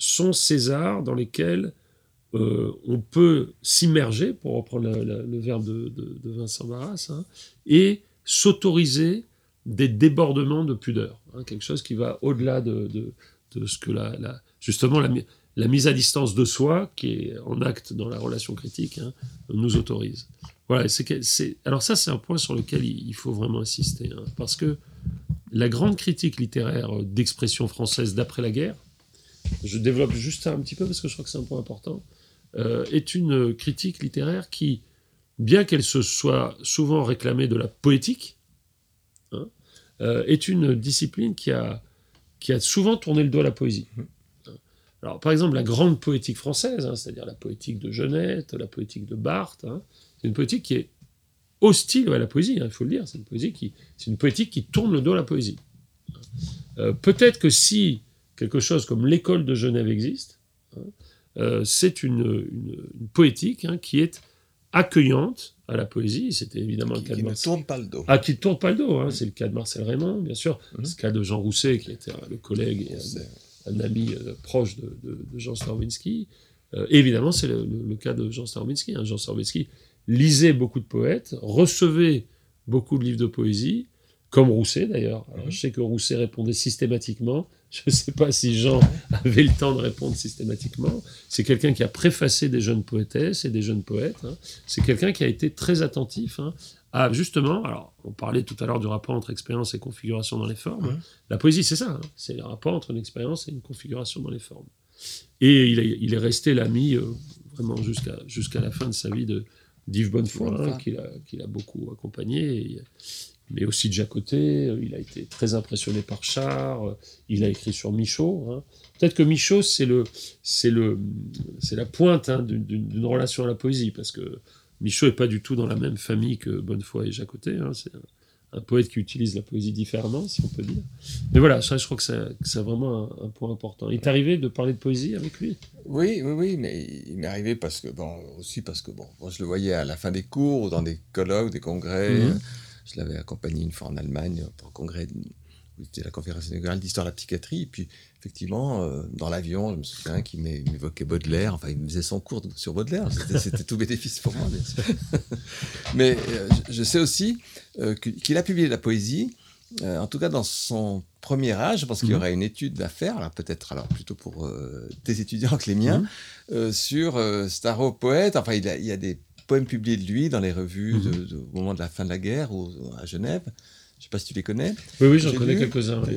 sont ces arts dans lesquels euh, on peut s'immerger, pour reprendre le verbe de, Vincent Barras, et s'autoriser des débordements de pudeur, quelque chose qui va au-delà de, de ce que la, justement la, mise à distance de soi, qui est en acte dans la relation critique, hein, nous autorise. Voilà, c'est, alors ça, c'est un point sur lequel il, faut vraiment insister, hein, parce que la grande critique littéraire d'expression française d'après la guerre, je développe juste un petit peu parce que je crois que c'est un point important, euh, est une critique littéraire qui, bien qu'elle se soit souvent réclamée de la poétique, hein, euh, est une discipline qui a qui a souvent tourné le dos à la poésie. Mmh. Alors, par exemple, la grande poétique française, hein, c'est-à-dire la poétique de Genette, la poétique de Barthes, hein, c'est une poétique qui est hostile à la poésie, il faut le dire. C'est une, poésie qui, une poétique qui tourne le dos à la poésie. Euh, peut-être que si quelque chose comme l'école de Genève existe, euh, c'est une, une, poétique qui est accueillante à la poésie. C'était évidemment le cas de Marcel. Ne tourne pas le dos. Ah, qui ne tourne pas le dos. Hein. C'est le cas de Marcel Raymond, bien sûr. Mhm. C'est le cas de Jean Rousset, qui était le collègue et un, ami euh, proche de, Jean Starwinski. Euh, évidemment, c'est le, cas de Jean. Hein. Jean Starwinski lisait beaucoup de poètes, recevait beaucoup de livres de poésie, comme Rousset d'ailleurs. Mhm. Je sais que Rousset répondait systématiquement. Je ne sais pas si Jean avait le temps de répondre systématiquement. C'est quelqu'un qui a préfacé des jeunes poétesses et des jeunes poètes. Hein. C'est quelqu'un qui a été très attentif hein, à justement. Alors, on parlait tout à l'heure du rapport entre expérience et configuration dans les formes. La poésie, c'est ça. Hein. C'est le rapport entre une expérience et une configuration dans les formes. Et il, est resté l'ami euh, vraiment jusqu'à jusqu'à la fin de sa vie de d'Yves Bonnefoy, qu'il a, a, beaucoup accompagné. Et, mais aussi de Jacoté. Il a été très impressionné par Char. Euh, il a écrit sur Michaud. Hein. Peut-être que Michaud, c'est le, c'est le, c'est la pointe hein, d'une relation à la poésie, parce que Michaud n'est pas du tout dans la même famille que Bonnefoy et Jacoté. Hein. C'est un, poète qui utilise la poésie différemment, si on peut dire. Mais voilà, ça, je crois que c'est vraiment un, point important. Il est arrivé de parler de poésie avec lui? Oui, oui, oui, mais il m'est arrivé parce que, bon, aussi parce que, bon, moi, je le voyais à la fin des cours ou dans des colloques, des congrès. Mmh. Je l'avais accompagné une fois en Allemagne pour un congrès, c'était la conférence générale d'histoire de la psychiatrie. Et puis, effectivement, euh, dans l'avion, je me souviens qu'il m'évoquait Baudelaire. Enfin, il me faisait son cours sur Baudelaire. C'était tout bénéfice pour moi, bien sûr. (laughs) Mais euh, je sais aussi euh, qu'il a publié la poésie. en tout cas, dans son premier âge, je pense qu'il y mhm. aurait une étude à faire, peut-être alors plutôt pour tes étudiants que les miens, mhm. sur Starro poète. Enfin, il, il y a des poèmes publiés de lui dans les revues mhm. au moment de la fin de la guerre ou à Genève. Je ne sais pas si tu les connais. Oui, oui, j'en connais quelques-uns. Je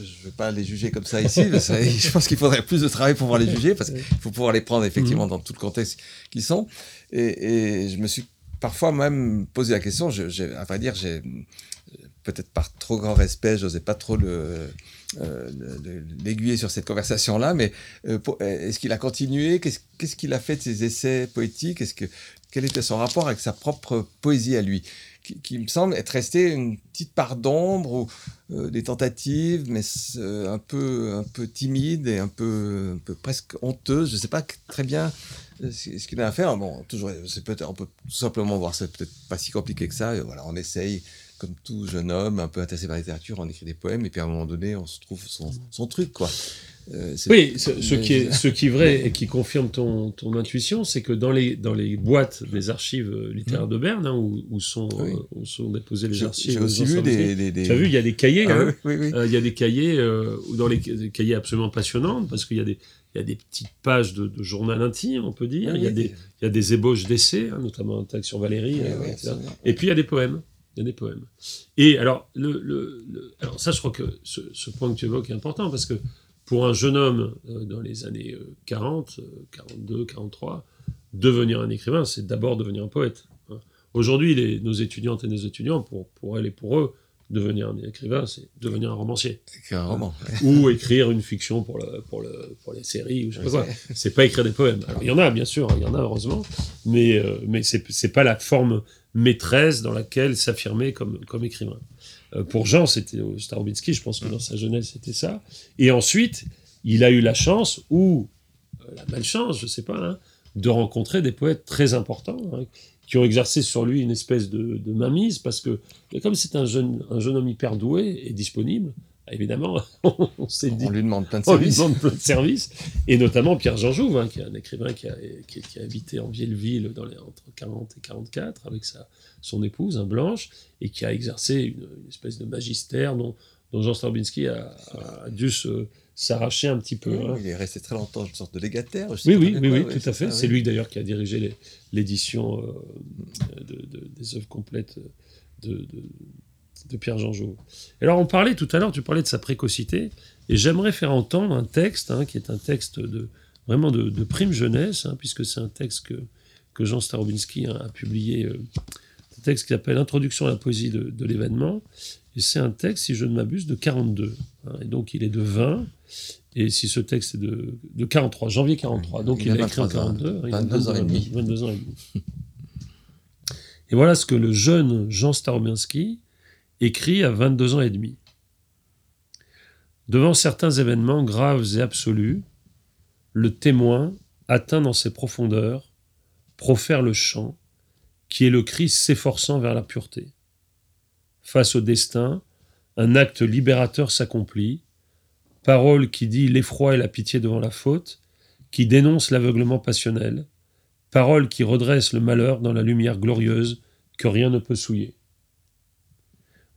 ne vais pas les juger comme ça ici. (laughs) je pense qu'il faudrait plus de travail pour pouvoir les juger parce qu'il faut pouvoir les prendre effectivement mhm. dans tout le contexte qu'ils sont. Et, je me suis parfois même posé la question. Je, à vrai dire, j'ai peut-être par trop grand respect, je n'osais pas trop le, euh, l'aiguiller sur cette conversation-là, mais euh, est-ce qu'il a continué? Qu'est-ce qu'il a fait de ses essais poétiques? Est-ce que, Quel était son rapport avec sa propre poésie à lui? Qui, me semble être resté une petite part d'ombre ou euh, des tentatives, mais un, peu, un peu timide et un peu, presque honteuse. Je ne sais pas très bien ce qu'il a à faire. Bon, toujours, c'est on peut tout simplement voir ça, peut-être pas si compliqué que ça. Voilà, on essaye comme tout jeune homme, un peu intéressé par la littérature, on écrit des poèmes, et puis à un moment donné, on se trouve son, son truc, quoi. Euh, oui, ce, qui est, ce qui est vrai et qui confirme ton, ton intuition, c'est que dans les, dans les boîtes des archives littéraires mmh. de Berne, hein, où, où, sont, euh, où sont déposées les archives. J'ai aussi vu des, Tu as vu, il y a des cahiers. Ah hein, euh, il y a des cahiers, dans les des cahiers absolument passionnants, parce qu'il y a des, il y a des petites pages de, journal intime, on peut dire. il, y a des, il y a des ébauches d'essais, hein, notamment un texte sur Valérie. et puis il y a des poèmes. Il y a des poèmes. Et alors, le, alors ça, je crois que ce, point que tu évoques est important parce que pour un jeune homme euh, dans les années 40, 42, 43, devenir un écrivain, c'est d'abord devenir un poète. hein. Aujourd'hui, nos étudiantes et nos étudiants, pour, pour elles et pour eux, devenir un écrivain, c'est devenir un romancier. Écrire un roman. (laughs) Ou écrire une fiction pour, le, pour, le, pour les séries, ou je sais pas quoi. C'est pas écrire des poèmes. Alors, il y en a, bien sûr, il y en a, heureusement, mais, euh, mais c'est c'est pas la forme maîtresse dans laquelle s'affirmer comme, comme écrivain. Euh, pour Jean, c'était au Starobinsky, je pense que dans sa jeunesse, c'était ça. Et ensuite, il a eu la chance, ou euh, la malchance, je sais pas, hein, de rencontrer des poètes très importants, hein, qui ont exercé sur lui une espèce de, de mainmise, parce que comme c'est un jeune, un jeune homme hyper doué et disponible, évidemment, (laughs) on s'est dit... On lui demande plein de On lui services. demande plein de services, et notamment Pierre-Jean Jouve, hein, qui est un écrivain qui a, qui, qui a habité en Vieilleville dans les, entre 40 et 44 avec sa, son épouse, un Blanche, et qui a exercé une, une espèce de magistère dont, dont Jean Starbinski a, a dû se- s'arracher un petit peu. hein. Il est resté très longtemps une sorte de légataire. Oui, oui, oui, tout à fait. C'est oui. lui d'ailleurs qui a dirigé l'édition euh, de, de- des œuvres complètes de, de- de Pierre-Jean Jouve. Et Alors, on parlait tout à l'heure, tu parlais de sa précocité, et j'aimerais faire entendre un texte hein, qui est un texte de vraiment de, de prime jeunesse, hein, puisque c'est un texte que, que Jean Starobinski a, a publié, euh, un texte qui s'appelle Introduction à la poésie de, de l'événement, et c'est un texte, si je ne m'abuse, de 42. hein, et donc, il est de 20. Et si ce texte est de, de 43, janvier 43, donc Il il, a a écrit en 23 ans, 42, il a 22 ans et demi. 22 ans et demi. (laughs) Et voilà ce que le jeune Jean Starobinsky écrit à 22 ans et demi. Devant certains événements graves et absolus, le témoin, atteint dans ses profondeurs, profère le chant, qui est le cri s'efforçant vers la pureté. Face au destin, un acte libérateur s'accomplit, parole qui dit l'effroi et la pitié devant la faute, qui dénonce l'aveuglement passionnel, parole qui redresse le malheur dans la lumière glorieuse que rien ne peut souiller.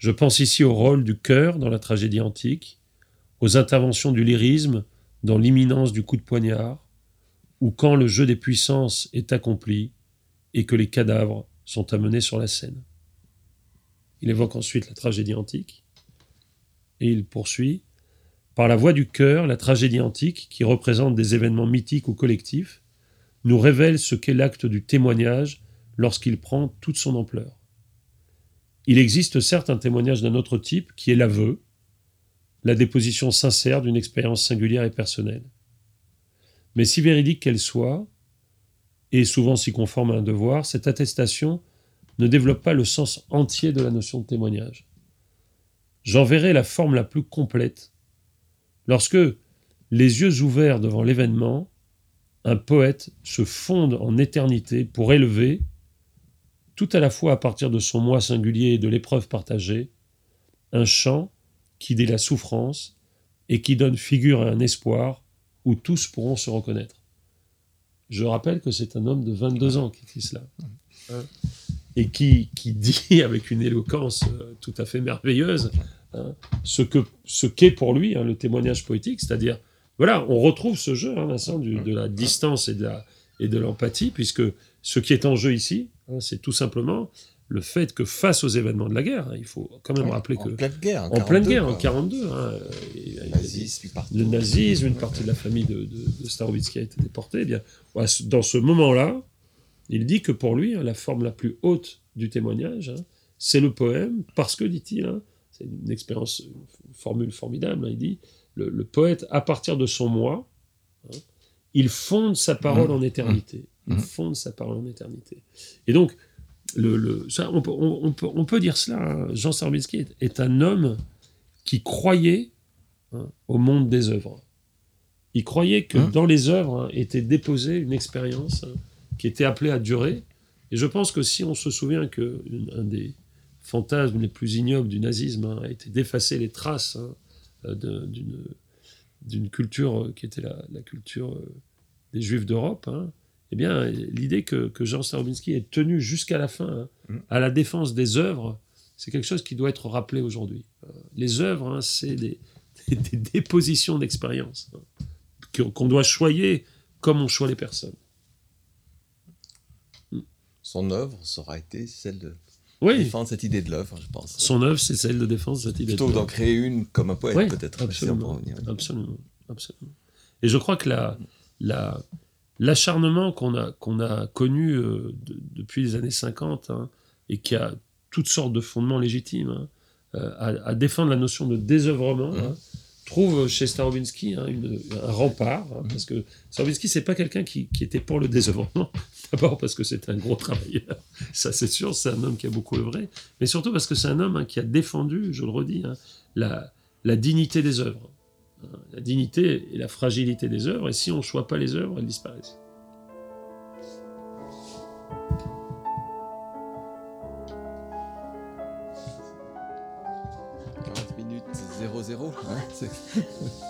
Je pense ici au rôle du cœur dans la tragédie antique, aux interventions du lyrisme dans l'imminence du coup de poignard, ou quand le jeu des puissances est accompli et que les cadavres sont amenés sur la scène. Il évoque ensuite la tragédie antique, et il poursuit Par la voix du cœur, la tragédie antique, qui représente des événements mythiques ou collectifs, nous révèle ce qu'est l'acte du témoignage lorsqu'il prend toute son ampleur. Il existe certes un témoignage d'un autre type qui est l'aveu, la déposition sincère d'une expérience singulière et personnelle. Mais si véridique qu'elle soit, et souvent si conforme à un devoir, cette attestation ne développe pas le sens entier de la notion de témoignage. J'en verrai la forme la plus complète lorsque, les yeux ouverts devant l'événement, un poète se fonde en éternité pour élever, tout à la fois à partir de son moi singulier et de l'épreuve partagée, un chant qui dit la souffrance et qui donne figure à un espoir où tous pourront se reconnaître. Je rappelle que c'est un homme de 22 ans qui écrit cela. Hein, et qui, qui dit avec une éloquence euh, tout à fait merveilleuse hein, ce que ce qu'est pour lui hein, le témoignage poétique, c'est-à-dire voilà, on retrouve ce jeu, hein, Vincent, du- de la distance et de la et de l'empathie, puisque ce qui est en jeu ici, hein, c'est tout simplement le fait que face aux événements de la guerre, hein, il faut quand même rappeler en que pleine guerre. en pleine 42, guerre, quoi. en 42, hein, Nazisme, partout. le nazisme, une partie de la famille de, de, de Starovitsky a été déportée. Eh bien, dans ce moment-là, il dit que pour lui, hein, la forme la plus haute du témoignage, c'est le poème, parce que, dit-il, c'est une expérience, une formule formidable, il dit, le, le poète, à partir de son moi, il fonde sa parole Mmh. en éternité. Il Mmh. fonde sa parole en éternité. Et donc, le, le- ça, on, peut, on- on peut, on peut dire cela. hein, Jean Starobinsky est, est un homme qui croyait hein, au monde des œuvres. Il croyait que Hein dans les œuvres hein, était déposée une expérience qui était appelée à durer. Et je pense que si on se souvient que une- un des fantasmes les plus ignobles du nazisme a été d'effacer les traces euh, d'une culture euh, qui était la, la culture euh, des Juifs d'Europe, hein, eh bien, l'idée que, que Jean Starobinsky est tenu jusqu'à la fin hein, Mm. à la défense des œuvres, c'est quelque chose qui doit être rappelé aujourd'hui. Euh, Les œuvres, hein, c'est des, (laughs) des- des dépositions d'expérience hein, qu'on doit choyer comme on choisit les personnes. Son œuvre, aura été celle de Oui, défendre cette idée de l'œuvre, je pense. son œuvre, c'est celle de défense de cette idée. Plutôt de que d'en créer une comme un poète, Oui, peut-être. absolument, absolument, absolument. Et je crois que la, la, l'acharnement qu'on a, qu'on a connu euh, de- depuis les années 50 hein, et qui a toutes sortes de fondements légitimes hein, euh, à, à défendre la notion de désœuvrement, Mhm. hein, trouve chez Starobinsky une- un rempart, Mhm. parce que Starobinsky, c'est pas quelqu'un qui, qui était pour le désœuvrement, (laughs) d'abord parce que c'est un gros travailleur, ça c'est sûr, c'est un homme qui a beaucoup œuvré, mais surtout parce que c'est un homme qui a défendu, je le redis, la, la dignité des œuvres. Hein, La dignité et la fragilité des œuvres, et si on ne choisit pas les œuvres, elles disparaissent. – 40 minutes 00. Hein, c'est-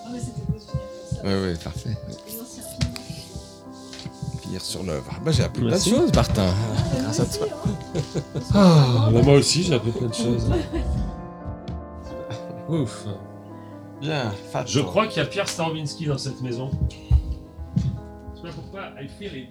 Ah mais c'était beau de finir comme ça. ouais, ouais, parfait. Finir sur l'œuvre. Bah, j'ai appris Merci. plein de choses, Martin. Grâce à toi. Ah, bah moi aussi, j'ai appris plein de choses. (laughs) Ouf. Bien, fat. Je crois qu'il y a Pierre Starobinsky dans cette maison. Je sais pas pourquoi, I feel it.